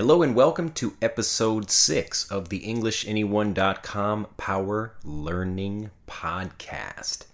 Hello and welcome to episode 6 of the EnglishAnyone.com Power Learning Podcast.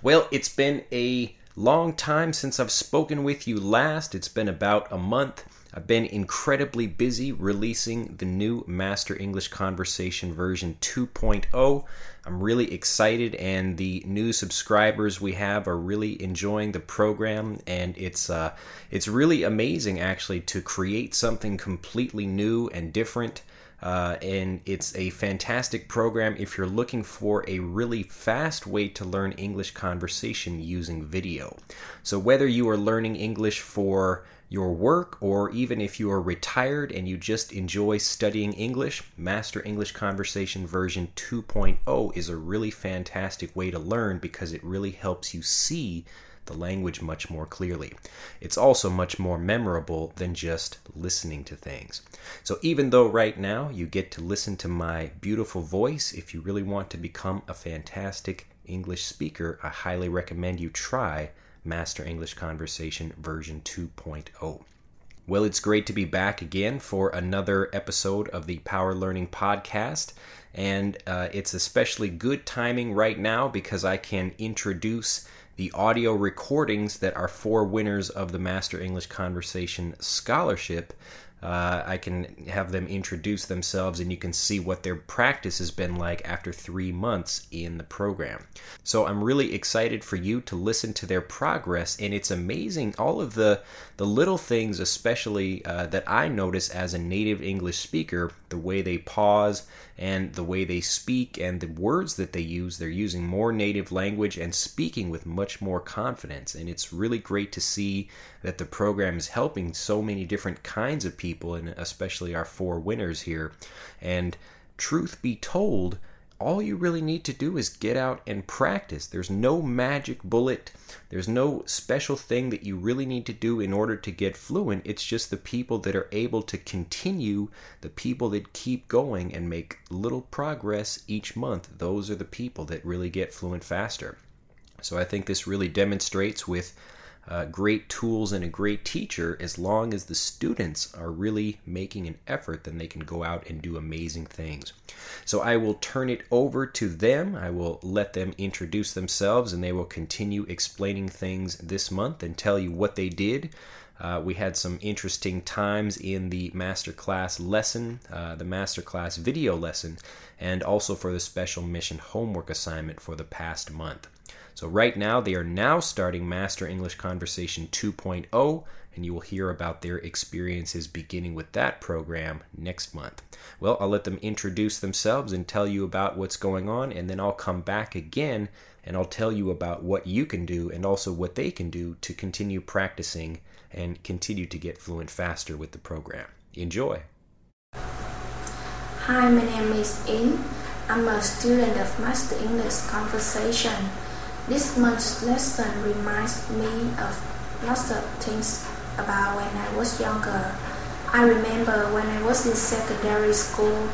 Well, it's been a long time since I've spoken with you last. It's been about a month. I've been incredibly busy releasing the new Master English Conversation version 2.0. I'm really excited, and the new subscribers we have are really enjoying the program. And it's uh, it's really amazing, actually, to create something completely new and different. Uh, and it's a fantastic program if you're looking for a really fast way to learn English conversation using video. So, whether you are learning English for your work, or even if you are retired and you just enjoy studying English, Master English Conversation version 2.0 is a really fantastic way to learn because it really helps you see the language much more clearly. It's also much more memorable than just listening to things. So, even though right now you get to listen to my beautiful voice, if you really want to become a fantastic English speaker, I highly recommend you try Master English Conversation version 2.0. Well, it's great to be back again for another episode of the Power Learning Podcast. And uh, it's especially good timing right now because I can introduce the audio recordings that are four winners of the Master English Conversation Scholarship uh, I can have them introduce themselves and you can see what their practice has been like after three months in the program. So I'm really excited for you to listen to their progress, and it's amazing all of the, the little things, especially uh, that I notice as a native English speaker the way they pause and the way they speak and the words that they use. They're using more native language and speaking with much more confidence. And it's really great to see that the program is helping so many different kinds of people, and especially our four winners here. And truth be told, all you really need to do is get out and practice. There's no magic bullet. There's no special thing that you really need to do in order to get fluent. It's just the people that are able to continue, the people that keep going and make little progress each month. Those are the people that really get fluent faster. So I think this really demonstrates with uh, great tools and a great teacher, as long as the students are really making an effort, then they can go out and do amazing things. So I will turn it over to them. I will let them introduce themselves and they will continue explaining things this month and tell you what they did. Uh, we had some interesting times in the masterclass lesson, uh, the masterclass video lesson, and also for the special mission homework assignment for the past month. So, right now, they are now starting Master English Conversation 2.0, and you will hear about their experiences beginning with that program next month. Well, I'll let them introduce themselves and tell you about what's going on, and then I'll come back again and I'll tell you about what you can do and also what they can do to continue practicing and continue to get fluent faster with the program. Enjoy! Hi, my name is In. I'm a student of Master English Conversation. This month's lesson reminds me of lots of things about when I was younger. I remember when I was in secondary school,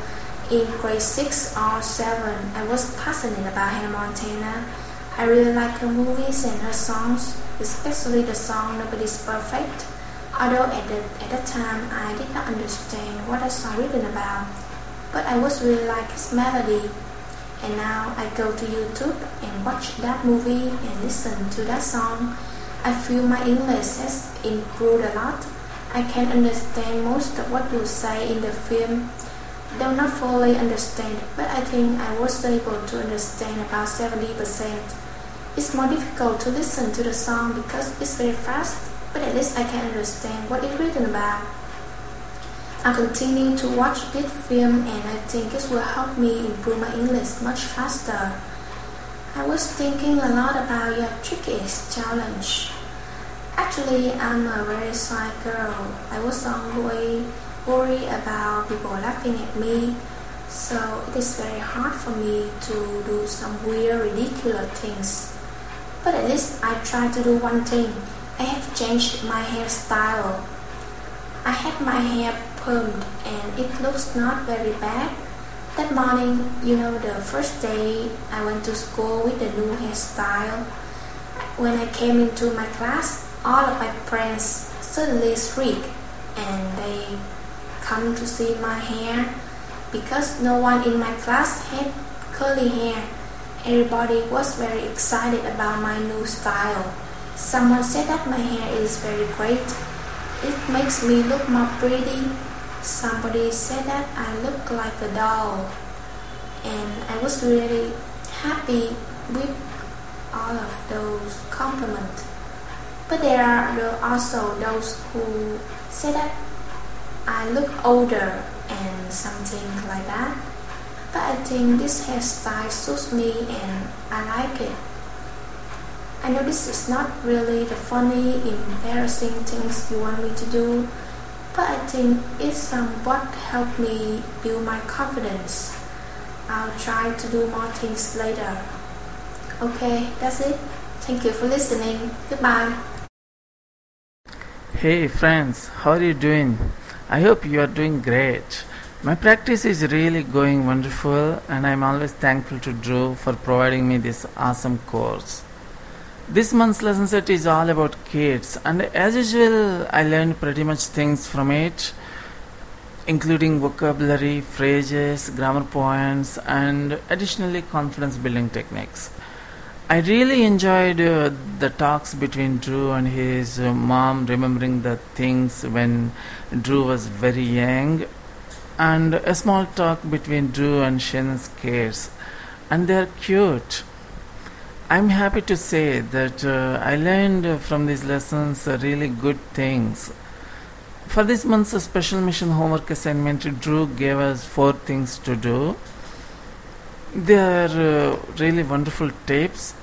in grade 6 or 7, I was passionate about Hannah Montana. I really like her movies and her songs, especially the song Nobody's Perfect. Although at the, at the time I did not understand what the song written about, but I was really like its melody and now I go to YouTube and watch that movie and listen to that song. I feel my English has improved a lot. I can understand most of what you say in the film. Though not fully understand, but I think I was able to understand about 70%. It's more difficult to listen to the song because it's very fast, but at least I can understand what it's written about. I continue to watch this film and I think it will help me improve my English much faster. I was thinking a lot about your trickiest challenge. Actually, I'm a very shy girl. I was always worried about people laughing at me, so it is very hard for me to do some weird, ridiculous things. But at least I try to do one thing. I have changed my hairstyle. I had my hair permed and it looks not very bad. That morning, you know, the first day I went to school with the new hairstyle. When I came into my class, all of my friends suddenly shrieked and they come to see my hair because no one in my class had curly hair. Everybody was very excited about my new style. Someone said that my hair is very great. It makes me look more pretty. Somebody said that I look like a doll. And I was really happy with all of those compliments. But there are also those who say that I look older and something like that. But I think this hairstyle suits me and I like it. I know this is not really the funny, embarrassing things you want me to do, but I think it somewhat helped me build my confidence. I'll try to do more things later. Okay, that's it. Thank you for listening. Goodbye. Hey friends, how are you doing? I hope you are doing great. My practice is really going wonderful and I'm always thankful to Drew for providing me this awesome course. This month's lesson set is all about kids and as usual I learned pretty much things from it including vocabulary, phrases, grammar points and additionally confidence building techniques. I really enjoyed uh, the talks between Drew and his uh, mom, remembering the things when Drew was very young, and a small talk between Drew and Shannon's kids, and they're cute. I'm happy to say that uh, I learned from these lessons uh, really good things. For this month's special mission homework assignment, Drew gave us four things to do. They are uh, really wonderful tips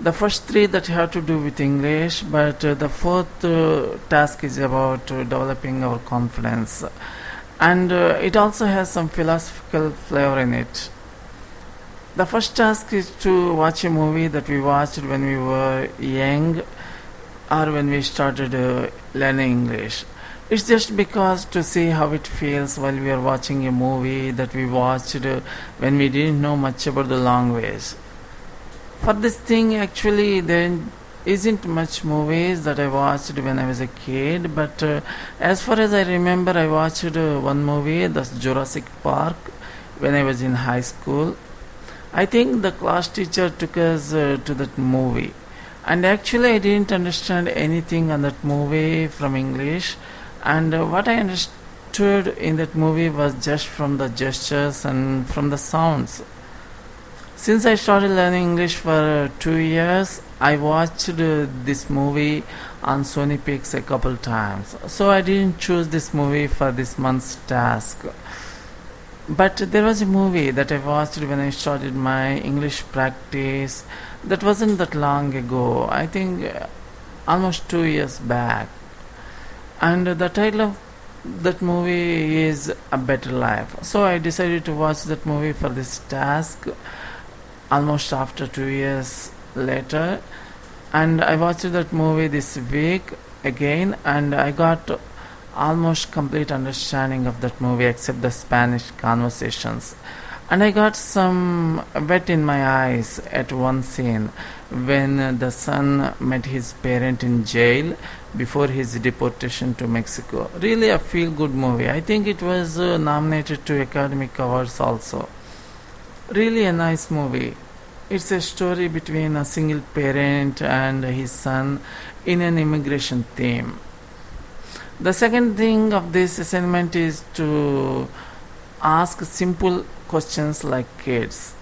the first three that have to do with English, but uh, the fourth uh, task is about uh, developing our confidence, and it also has some philosophical flavor in it. The first task is to watch a movie that we watched when we were young or when we started uh, learning English. It's just because to see how it feels while we are watching a movie that we watched uh, when we didn't know much about the language for this thing actually there isn't much movies that I watched when I was a kid but uh, as far as I remember I watched uh, one movie that's Jurassic Park when I was in high school I think the class teacher took us uh, to that movie and actually I didn't understand anything on that movie from English and uh, what I understood in that movie was just from the gestures and from the sounds since I started learning English for uh, two years, I watched uh, this movie on Sony Pix a couple times. So I didn't choose this movie for this month's task. But there was a movie that I watched when I started my English practice that wasn't that long ago. I think uh, almost two years back. And the title of that movie is A Better Life. So I decided to watch that movie for this task almost after two years later and i watched that movie this week again and i got almost complete understanding of that movie except the spanish conversations and i got some wet in my eyes at one scene when the son met his parent in jail before his deportation to mexico really a feel good movie i think it was uh, nominated to academy awards also really a nice movie. It's a story between a single parent and his son in an immigration theme. The second thing of this assignment is to ask simple questions like kids.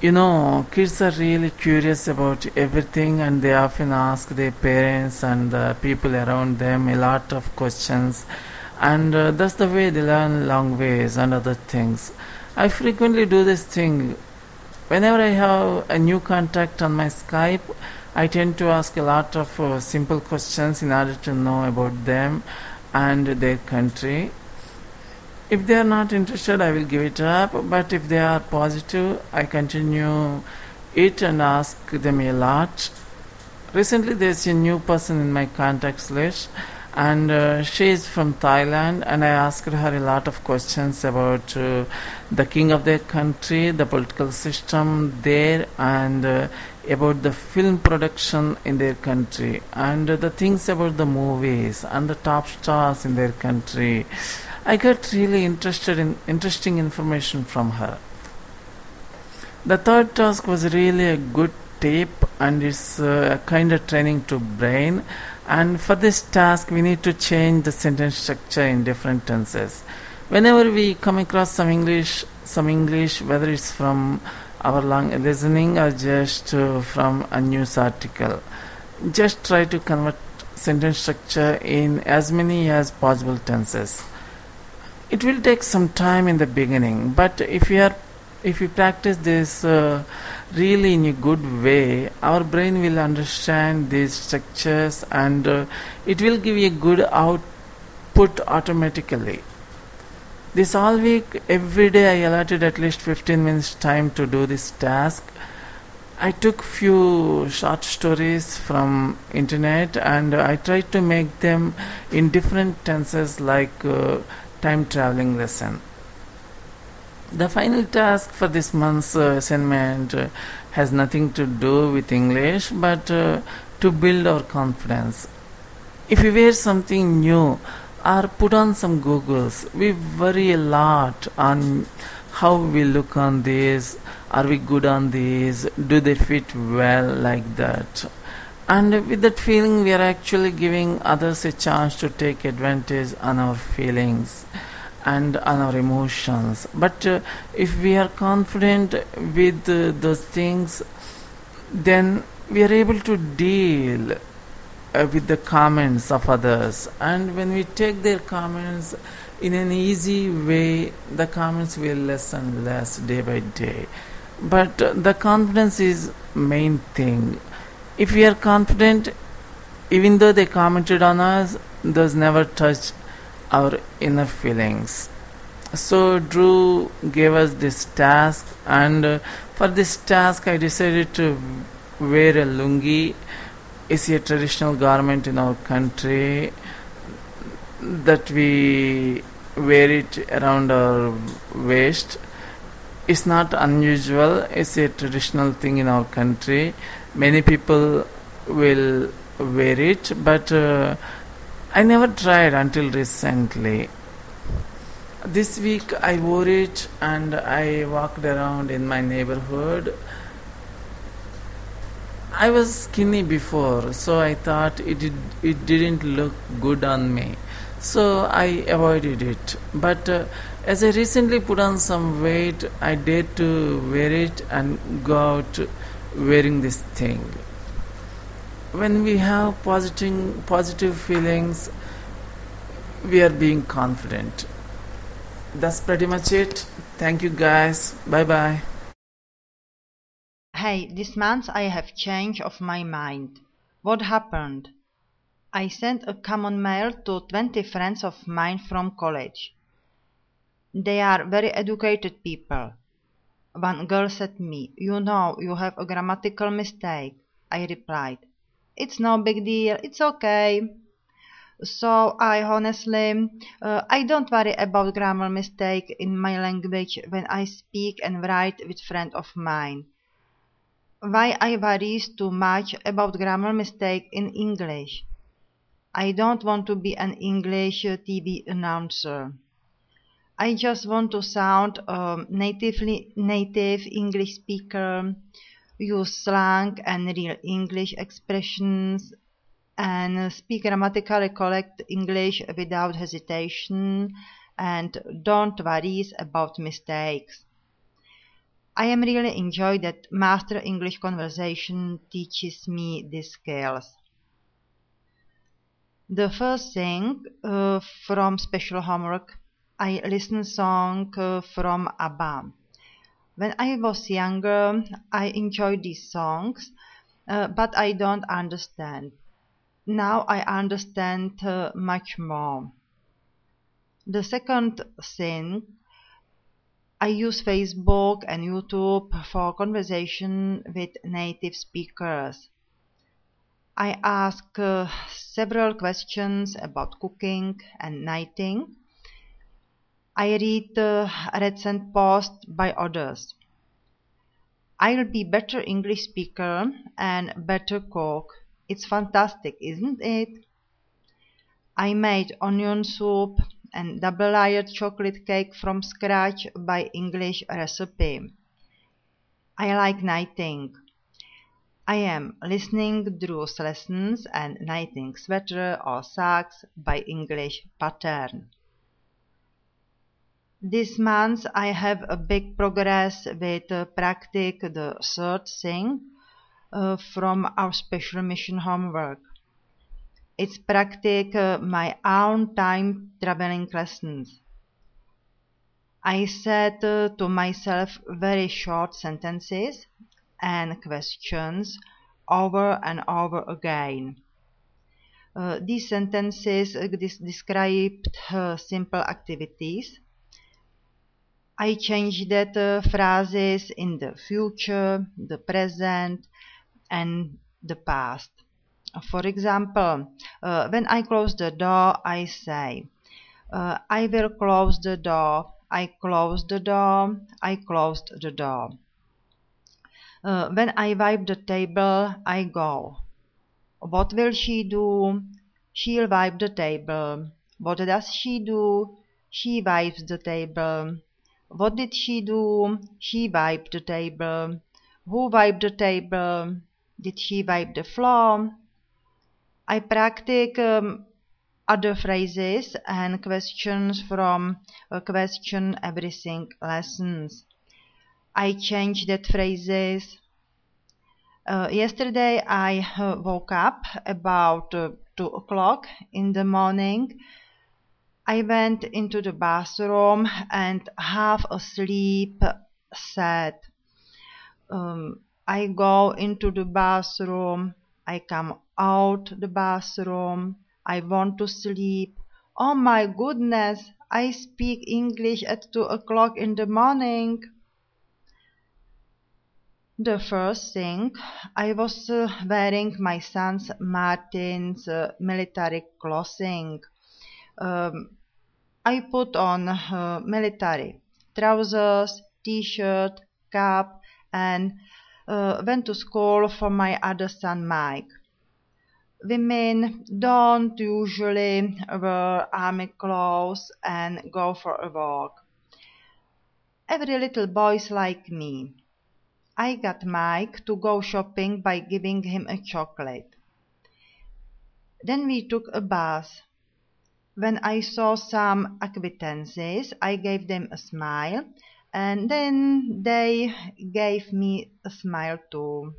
You know, kids are really curious about everything and they often ask their parents and the people around them a lot of questions, and uh, that's the way they learn language and other things. I frequently do this thing. Whenever I have a new contact on my Skype, I tend to ask a lot of uh, simple questions in order to know about them and their country. If they are not interested, I will give it up, but if they are positive, I continue it and ask them a lot. Recently, there's a new person in my contacts list and uh, she is from Thailand and I asked her a lot of questions about uh, the king of their country, the political system there and uh, about the film production in their country and the things about the movies and the top stars in their country. I got really interested in interesting information from her. The third task was really a good tape and it's uh, a kind of training to brain. And for this task we need to change the sentence structure in different tenses. Whenever we come across some english some english whether it's from our long listening or just uh, from a news article. Just try to convert sentence structure in as many as possible tenses. It will take some time in the beginning but if you are if we practice this uh, really in a good way our brain will understand these structures and uh, it will give you a good output automatically this all week every day i allotted at least 15 minutes time to do this task i took few short stories from internet and i tried to make them in different tenses like uh, time traveling lesson the final task for this month's uh, assignment uh, has nothing to do with English but uh, to build our confidence. If we wear something new or put on some googles, we worry a lot on how we look on these, are we good on these, do they fit well like that. And with that feeling, we are actually giving others a chance to take advantage on our feelings and on our emotions. But uh, if we are confident with uh, those things then we are able to deal uh, with the comments of others and when we take their comments in an easy way the comments will less and less day by day but uh, the confidence is main thing if we are confident even though they commented on us those never touch our inner feelings. So Drew gave us this task, and uh, for this task, I decided to wear a lungi. It's a traditional garment in our country that we wear it around our waist. It's not unusual. It's a traditional thing in our country. Many people will wear it, but uh, I never tried until recently. This week I wore it and I walked around in my neighborhood. I was skinny before, so I thought it did, it didn't look good on me. So I avoided it. But uh, as I recently put on some weight, I dared to wear it and go out wearing this thing. When we have positive positive feelings we are being confident. That's pretty much it. Thank you guys. Bye bye hey this month i have change of my mind. What happened? I sent a common mail to 20 friends of mine from college. They are very educated people. One girl said me you know you have a grammatical mistake i replied. It's no big deal it's okay. So i honestly uh, i don't worry about grammar mistake in my language when i speak and write with friend of mine why i worries too much about grammar mistake in english i don't want to be an english tv announcer i just want to sound a natively native english speaker use slang and real English expressions and speak grammatically correct English without hesitation and don't worry about mistakes. I am really enjoy that Master English Conversation teaches me these skills. The first thing uh, from special homework, I listen song uh, from ABBA. When I was younger, I enjoyed these songs, uh, but I don't understand. Now I understand uh, much more. The second thing, I use Facebook and YouTube for conversation with native speakers. I ask uh, several questions about cooking and knitting I read the recent posts by others. I'll be better English speaker and better cook. It's fantastic, isn't it? I made onion soup and double layered chocolate cake from scratch by English recipe. I like knitting. I am listening Drew's lessons and knitting sweater or socks by English pattern. This month I have a big progress with uh, practice the third thing uh, from our special mission homework. It's practice uh, my own time traveling lessons. I said uh, to myself very short sentences and questions over and over again. Uh, these sentences uh, described uh, simple activities I changed that uh, phrases in the future, the present, and the past. For example, uh, when I close the door, I say, uh, I will close the door, I closed the door, I closed the door. Uh, when I wipe the table, I go. What will she do? She'll wipe the table. What does she do? She wipes the table. What did she do? She wiped the table. Who wiped the table? Did she wipe the floor? I practice um, other phrases and questions from uh, question everything lessons. I change that phrases. Uh, yesterday I uh, woke up about uh, 2 o'clock in the morning I went into the bathroom and half asleep said, um, I go into the bathroom, I come out the bathroom, I want to sleep. Oh my goodness, I speak English at two o'clock in the morning. The first thing, I was uh, wearing my son's Martin's uh, military clothing um, I put on uh, military trousers, t-shirt, cap, and uh, went to school for my other son Mike. Women don't usually wear army clothes and go for a walk. Every little boy's like me. I got Mike to go shopping by giving him a chocolate. Then we took a bath. When I saw some acquaintances I gave them a smile, and then they gave me a smile too.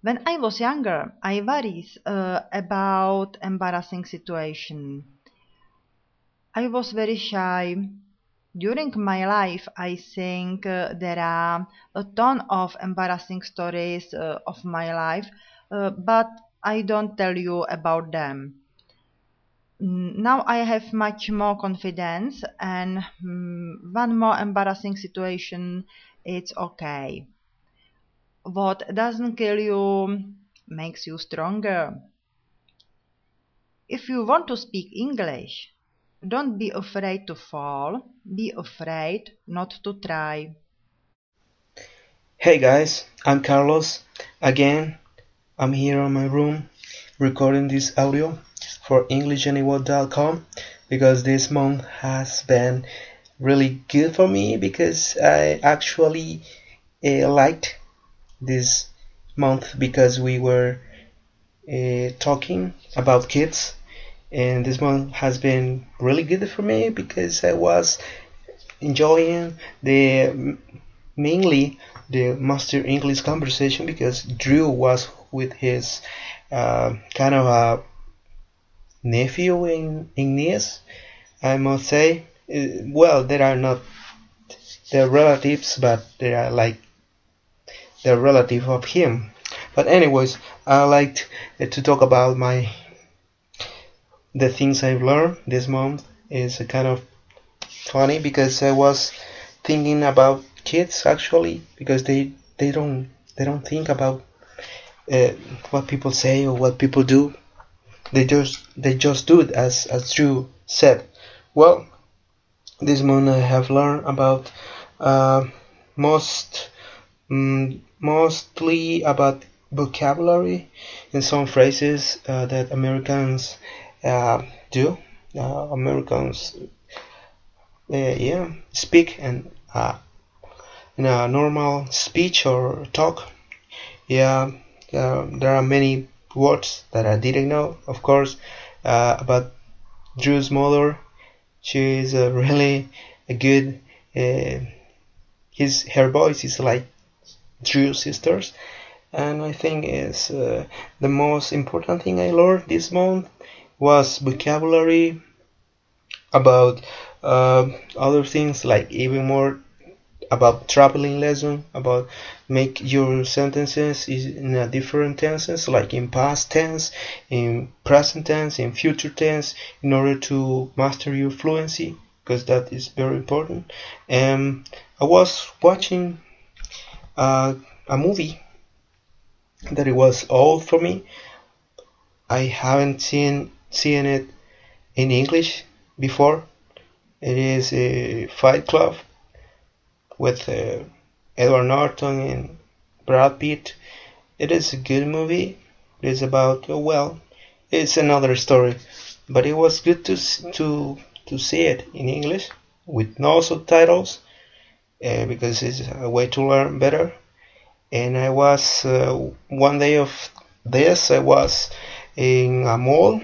When I was younger I worried uh, about embarrassing situation. I was very shy. During my life I think uh, there are a ton of embarrassing stories uh, of my life, uh, but I don't tell you about them. Mm, now I have much more confidence and um, one more embarrassing situation it's okay. What doesn't kill you makes you stronger. If you want to speak English don't be afraid to fall be afraid not to try. Hey guys I'm Carlos. Again I'm here on my room recording this audio for EnglishAnyone.com because this month has been really good for me because I actually uh, liked this month because we were uh, talking about kids. And this month has been really good for me because I was enjoying the mainly the master English conversation because Drew was with his uh, kind of a nephew in Igneous, I must say. Uh, well, there are not the relatives, but they are like the relative of him. But anyways, I liked to talk about my the things I've learned this month is kind of funny because I was thinking about kids actually because they they don't they don't think about uh, what people say or what people do they just they just do it as as Drew said. Well, this month I have learned about uh, most mm, mostly about vocabulary and some phrases uh, that Americans uh, do uh, Americans uh, yeah speak and uh, in a normal speech or talk yeah there are many words that I didn't know of course uh, about Drew's mother she is a really a good uh, his her voice is like Drew's sisters. And I think is uh, the most important thing I learned this month was vocabulary about uh, other things like even more about traveling lesson about make your sentences in a different tenses like in past tense in present tense in future tense in order to master your fluency because that is very important. And i was watching uh, a movie that it was old for me. I haven't seen seen it in english before. It is a fight club with uh, Edward Norton and Brad Pitt. It is a good movie. It is about oh, well, it's another story, but it was good to to to see it in English with no subtitles uh, because it's a way to learn better. And I was uh, one day of this. I was in a mall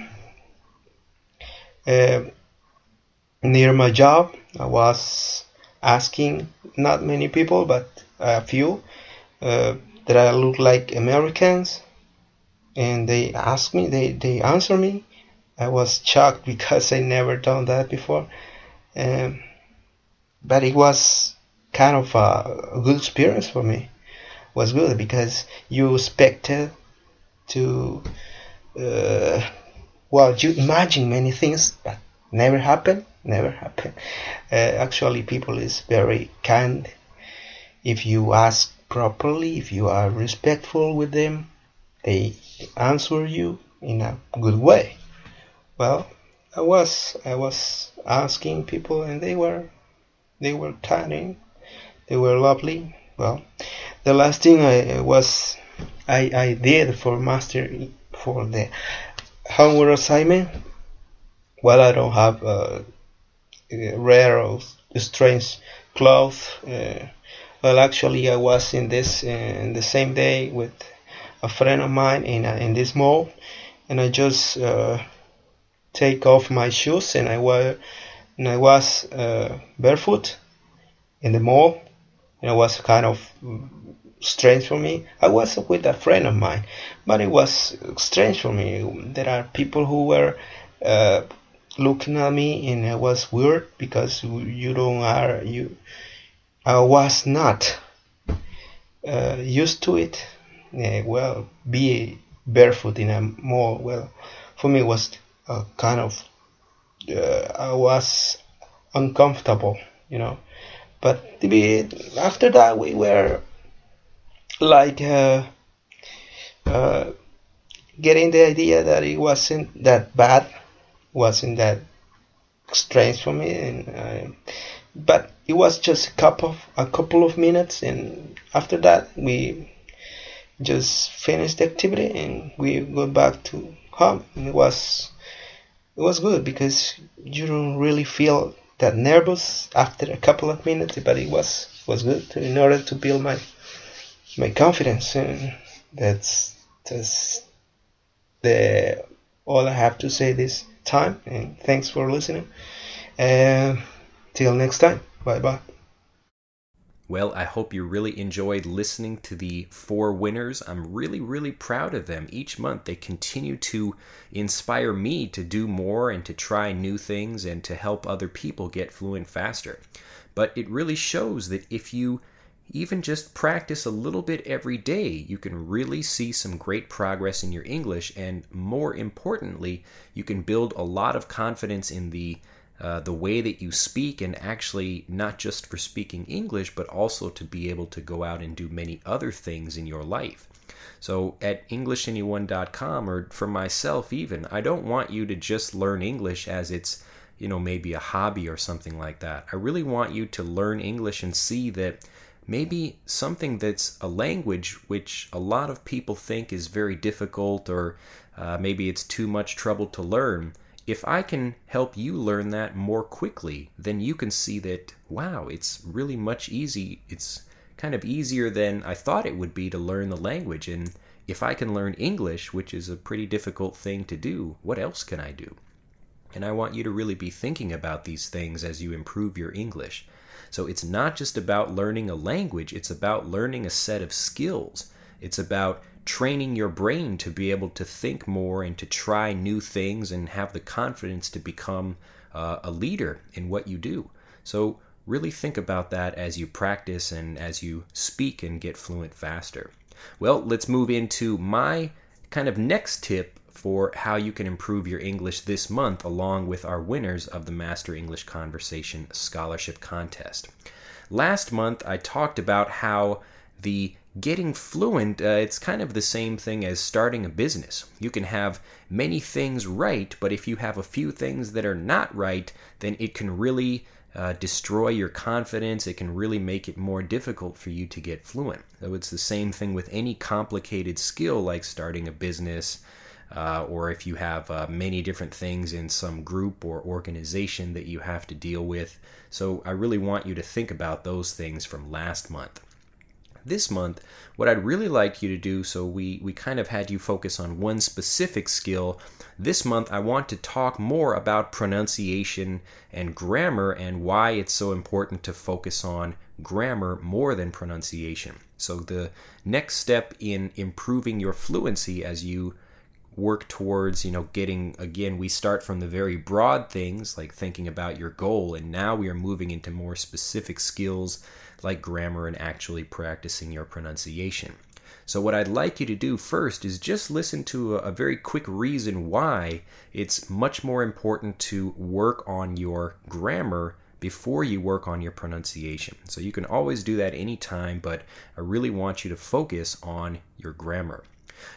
uh, near my job. I was asking not many people, but a few uh, that I look like Americans, and they ask me, they they answer me. I was shocked because I never done that before, um, but it was kind of a, a good experience for me. It was good because you expected to, uh, well, you imagine many things, but never happen never happen. Uh, actually people is very kind. If you ask properly if you are respectful with them they answer you in a good way. Well i was i was asking people and they were they were kind. They were lovely. Well the last thing i was i i did for master for the homework assignment well i don't have uh, rare or strange clothes. Uh, well, actually, I was in this uh, in the same day with a friend of mine in in this mall, and I just uh, take off my shoes and I was and I was uh, barefoot in the mall, and it was kind of strange for me. I was with a friend of mine, but it was strange for me. There are people who were uh, looking at me and it was weird because you don't are you I was not uh, used to it. Uh, well be barefoot in a more well for me was a kind of uh, I was uncomfortable you know. But to be after that we were like uh, uh, getting the idea that it wasn't that bad wasn't that strange for me and uh, but it was just a couple of a couple of minutes and after that we just finished the activity and we go back to home and it was it was good because you don't really feel that nervous after a couple of minutes but it was was good in order to build my my confidence and that's that's the all I have to say this time and thanks for listening and till next time bye bye well, I hope you really enjoyed listening to the four winners. I'm really, really proud of them. Each month they continue to inspire me to do more and to try new things and to help other people get fluent faster. But it really shows that if you even just practice a little bit every day, you can really see some great progress in your English. And more importantly, you can build a lot of confidence in the uh, the way that you speak, and actually not just for speaking English, but also to be able to go out and do many other things in your life. So at EnglishAnyone.com, or for myself even, I don't want you to just learn English as it's you know maybe a hobby or something like that. I really want you to learn English and see that maybe something that's a language which a lot of people think is very difficult or uh, maybe it's too much trouble to learn if I can help you learn that more quickly, then you can see that, wow, it's really much easy. It's kind of easier than I thought it would be to learn the language. And if I can learn English, which is a pretty difficult thing to do, what else can I do? And I want you to really be thinking about these things as you improve your English. So it's not just about learning a language, it's about learning a set of skills. It's about training your brain to be able to think more and to try new things and have the confidence to become uh, a leader in what you do. So, really think about that as you practice and as you speak and get fluent faster. Well, let's move into my kind of next tip for how you can improve your English this month, along with our winners of the Master English Conversation Scholarship Contest. Last month, I talked about how the getting fluent, uh, it's kind of the same thing as starting a business. You can have many things right, but if you have a few things that are not right, then it can really uh, destroy your confidence. It can really make it more difficult for you to get fluent. So it's the same thing with any complicated skill like starting a business. Uh, or if you have uh, many different things in some group or organization that you have to deal with. So, I really want you to think about those things from last month this month, what I'd really like you to do, so we, we kind of had you focus on one specific skill. This month, I want to talk more about pronunciation and grammar and why it's so important to focus on grammar more than pronunciation. So, the next step in improving your fluency as you work towards you know getting again we start from the very broad things like thinking about your goal and now we are moving into more specific skills like grammar and actually practicing your pronunciation. So, what I'd like you to do first is just listen to a, a, very quick reason why it's much more important to work on your grammar before you work on your pronunciation. So, you can always do that anytime, but I really want you to focus on your grammar.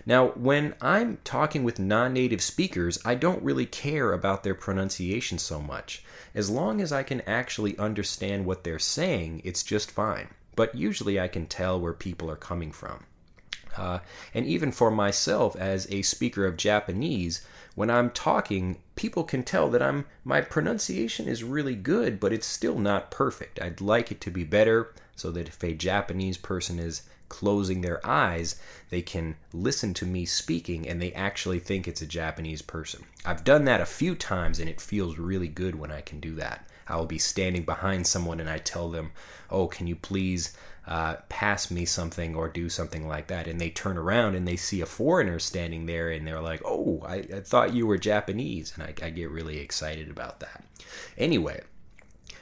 Now, when I'm talking with non native speakers, I don't really care about their pronunciation so much. As long as I can actually understand what they're saying, it's just fine. But usually I can tell where people are coming from. Uh, and even for myself as a speaker of Japanese, when I'm talking, people can tell that I'm my pronunciation is really good, but it's still not perfect. I'd like it to be better so that if a Japanese person is closing their eyes, they can listen to me speaking and they actually think it's a Japanese person. I've done that a few times and it feels really good when I can do that. I'll be standing behind someone and I tell them, Oh, can you please uh, pass me something or do something like that? And they turn around and they see a foreigner standing there and they're like, Oh, I, I thought you were Japanese. And I, I get really excited about that. Anyway,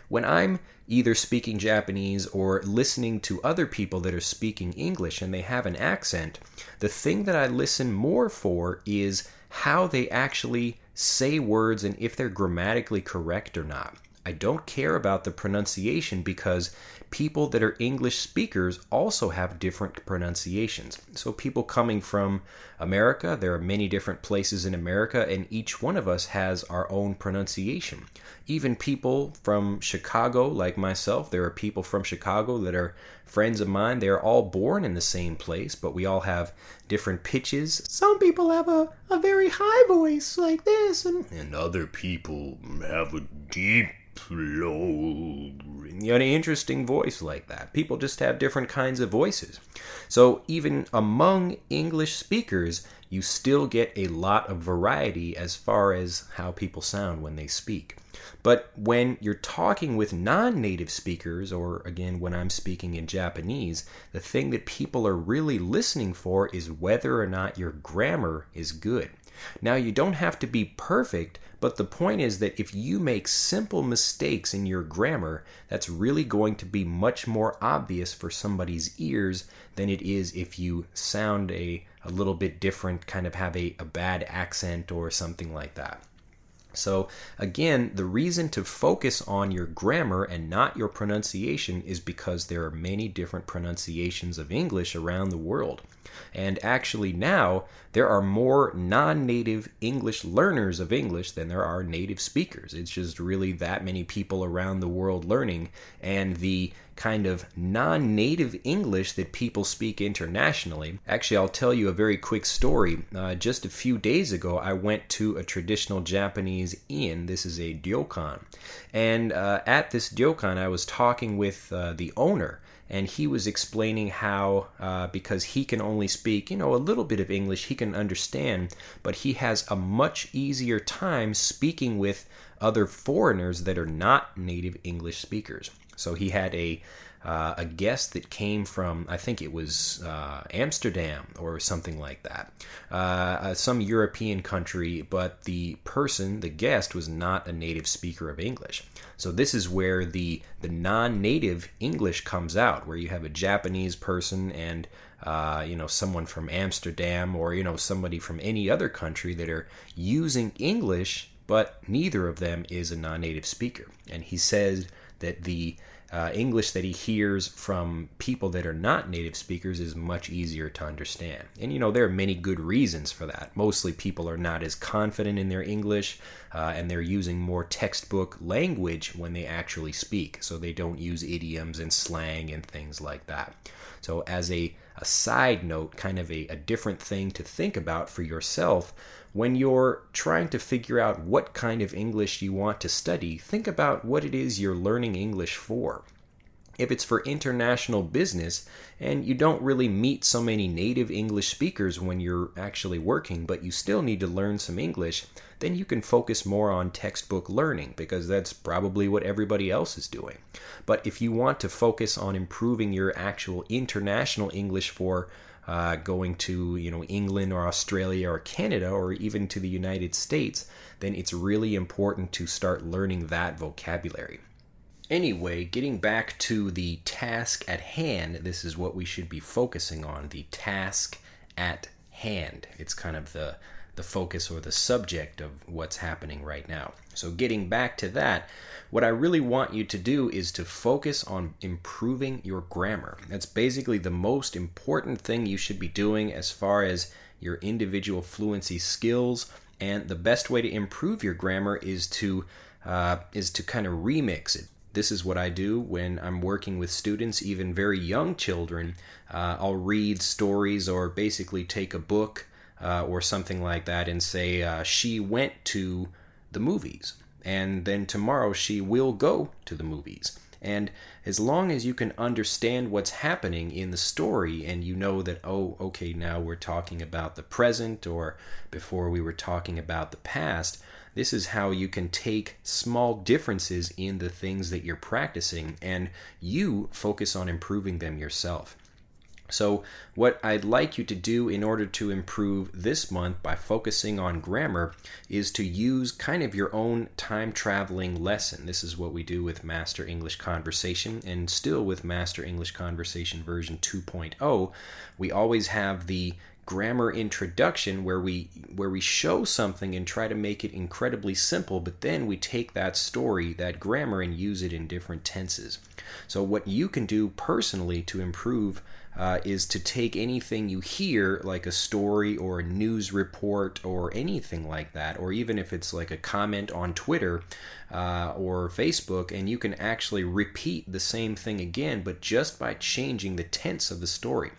when I'm either speaking Japanese or listening to other people that are speaking English and they have an accent, the thing that I listen more for is how they actually say words and if they're grammatically correct or not. I don't care about the pronunciation because people that are English speakers also have different pronunciations. So, people coming from America, there are many different places in America, and each one of us has our own pronunciation. Even people from Chicago, like myself, there are people from Chicago that are friends of mine. They're all born in the same place, but we all have different pitches. Some people have a, a very high voice like this, and, and other people have a deep low, you know, an interesting voice like that. People just have different kinds of voices. So even among English speakers, you still get a lot of variety as far as how people sound when they speak. But when you're talking with non native speakers, or again, when I'm speaking in Japanese, the thing that people are really listening for is whether or not your grammar is good. Now, you don't have to be perfect, but the point is that if you make simple mistakes in your grammar, that's really going to be much more obvious for somebody's ears than it is if you sound a, a little bit different, kind of have a, a bad accent or something like that. So, again, the reason to focus on your grammar and not your pronunciation is because there are many different pronunciations of English around the world. And actually, now there are more non native English learners of English than there are native speakers. It's just really that many people around the world learning, and the kind of non native English that people speak internationally. Actually, I'll tell you a very quick story. Uh, just a few days ago, I went to a traditional Japanese inn. This is a ryokan. And uh, at this ryokan, I was talking with uh, the owner, and he was explaining how, uh, because he can only speak, you know, a little bit of English, he can understand, but he has a much easier time speaking with other foreigners that are not native English speakers. So he had a uh, a guest that came from, I think it was uh, Amsterdam or something like that, uh, uh, some European country, but the person, the guest, was not a native speaker of English. So this is where the the non-native English comes out, where you have a Japanese person and uh, you know someone from Amsterdam or you know somebody from any other country that are using English, but neither of them is a non-native speaker. And he says that the uh, English that he hears from people that are not native speakers is much easier to understand. And you know, there are many good reasons for that. Mostly people are not as confident in their English uh, and they're using more textbook language when they actually speak. So they don't use idioms and slang and things like that. So, as a, a side note, kind of a, a different thing to think about for yourself, when you're trying to figure out what kind of English you want to study, think about what it is you're learning English for. If it's for international business and you don't really meet so many native English speakers when you're actually working, but you still need to learn some English, then you can focus more on textbook learning because that's probably what everybody else is doing. But if you want to focus on improving your actual international English for uh, going to you know England or Australia or Canada or even to the United States, then it's really important to start learning that vocabulary. Anyway, getting back to the task at hand, this is what we should be focusing on the task at hand. It's kind of the the focus or the subject of what's happening right now. So, getting back to that, what I really want you to do is to focus on improving your grammar. That's basically the most important thing you should be doing as far as your individual fluency skills. And the best way to improve your grammar is to uh, is to kind of remix it. This is what I do when I'm working with students, even very young children. Uh, I'll read stories or basically take a book uh, or something like that and say uh, she went to the movies and then tomorrow she will go to the movies. And as long as you can understand what's happening in the story and you know that, oh, okay, now we're talking about the present or before we were talking about the past, this is how you can take small differences in the things that you're practicing and you focus on improving them yourself. So, what I'd like you to do in order to improve this month by focusing on grammar is to use kind of your own time traveling lesson. This is what we do with Master English Conversation, and still with Master English Conversation version 2.0. We always have the grammar introduction where we where we show something and try to make it incredibly simple but then we take that story that grammar and use it in different tenses so what you can do personally to improve uh, is to take anything you hear, like a story or a news report or anything like that, or even if it's like a comment on Twitter uh, or Facebook, and you can actually repeat the same thing again, but just by changing the tense of the story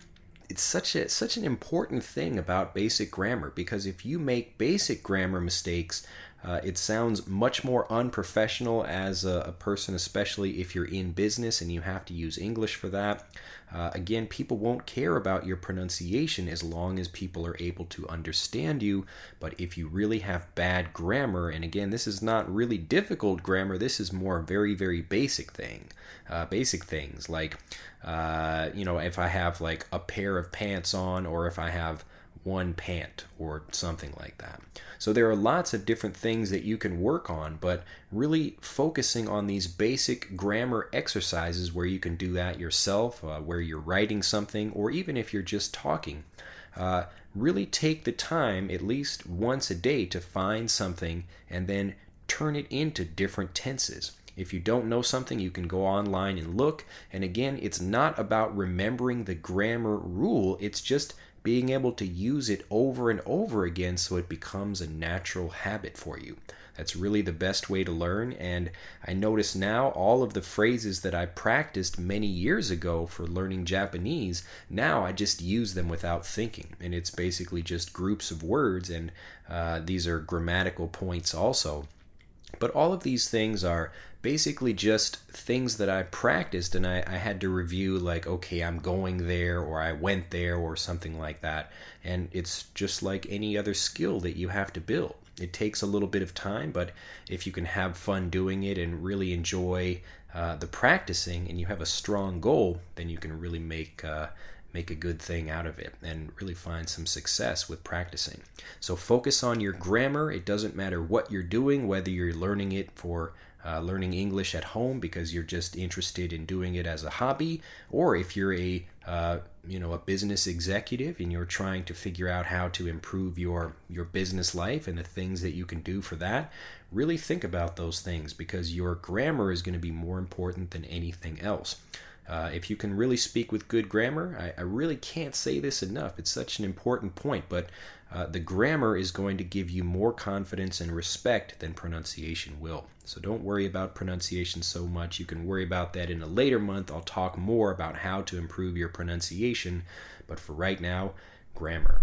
it's such a such an important thing about basic grammar because if you make basic grammar mistakes uh, it sounds much more unprofessional as a, a, person, especially if you're in business and you have to use English for that. Uh, again, people won't care about your pronunciation as long as people are able to understand you. But if you really have bad grammar, and again, this is not really difficult grammar, this is more very, very basic thing. Uh, basic things like, uh, you know, if I have like a pair of pants on, or if I have one pant or something like that. So there are lots of different things that you can work on, but really focusing on these basic grammar exercises where you can do that yourself, uh, where you're writing something, or even if you're just talking. Uh, really take the time at least once a day to find something and then turn it into different tenses. If you don't know something, you can go online and look. And again, it's not about remembering the grammar rule, it's just being able to use it over and over again so it becomes a natural habit for you. That's really the best way to learn. And I notice now all of the phrases that I practiced many years ago for learning Japanese, now I just use them without thinking. And it's basically just groups of words, and uh, these are grammatical points also. But all of these things are basically just things that I practiced and I, I, had to review, like, okay, I'm going there or I went there or something like that. And it's just like any other skill that you have to build. It takes a little bit of time, but if you can have fun doing it and really enjoy uh, the practicing and you have a strong goal, then you can really make. Uh, make a good thing out of it and really find some success with practicing. So focus on your grammar. It doesn't matter what you're doing, whether you're learning it for uh, learning English at home because you're just interested in doing it as a hobby, or if you're a uh, you know a business executive and you're trying to figure out how to improve your your business life and the things that you can do for that really think about those things because your grammar is going to be more important than anything else uh, if you can really speak with good grammar, I, I, really can't say this enough. It's such an important point, but uh, the grammar is going to give you more confidence and respect than pronunciation will. So don't worry about pronunciation so much. You can worry about that in a later month. I'll talk more about how to improve your pronunciation, but for right now, grammar.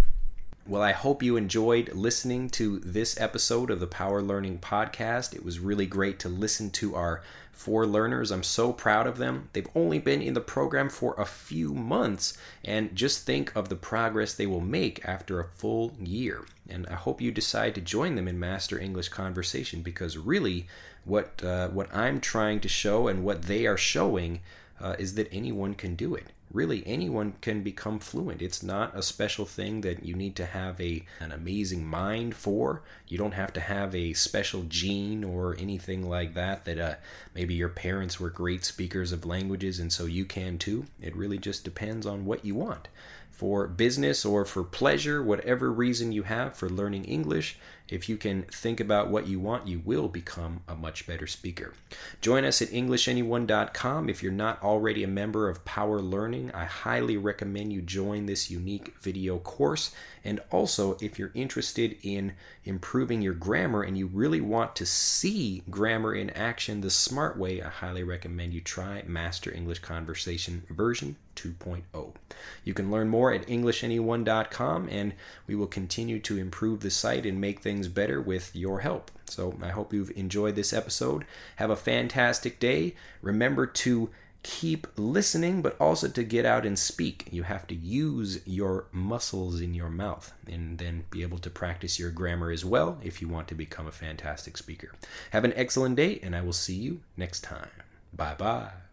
Well, I hope you enjoyed listening to this episode of the Power Learning Podcast. It was really great to listen to our four learners. I'm so proud of them. They've only been in the program for a few months, and just think of the progress they will make after a full year. And I hope you decide to join them in Master English Conversation because really, what uh, what I'm trying to show and what they are showing uh, is that anyone can do it really anyone can become fluent. It's not a special thing that you need to have a an amazing mind for. You don't have to have a special gene or anything like that that uh, maybe your parents were great speakers of languages and so you can too. It really just depends on what you want for business or for pleasure, whatever reason you have for learning English, if you can think about what you want, you will become a much better speaker. Join us at EnglishAnyone.com. If you're not already a member of Power Learning, I highly recommend you join this unique video course. And also, if you're interested in improving your grammar and you really want to see grammar in action the smart way, I highly recommend you try Master English Conversation version 2.0. You can learn more at EnglishAnyone.com, and we will continue to improve the site and make things better with your help. So I hope you've enjoyed this episode. Have a fantastic day. Remember to keep listening, but also to get out and speak. You have to use your muscles in your mouth and then be able to practice your grammar as well if you want to become a fantastic speaker. Have an excellent day, and I will see you next time. Bye bye.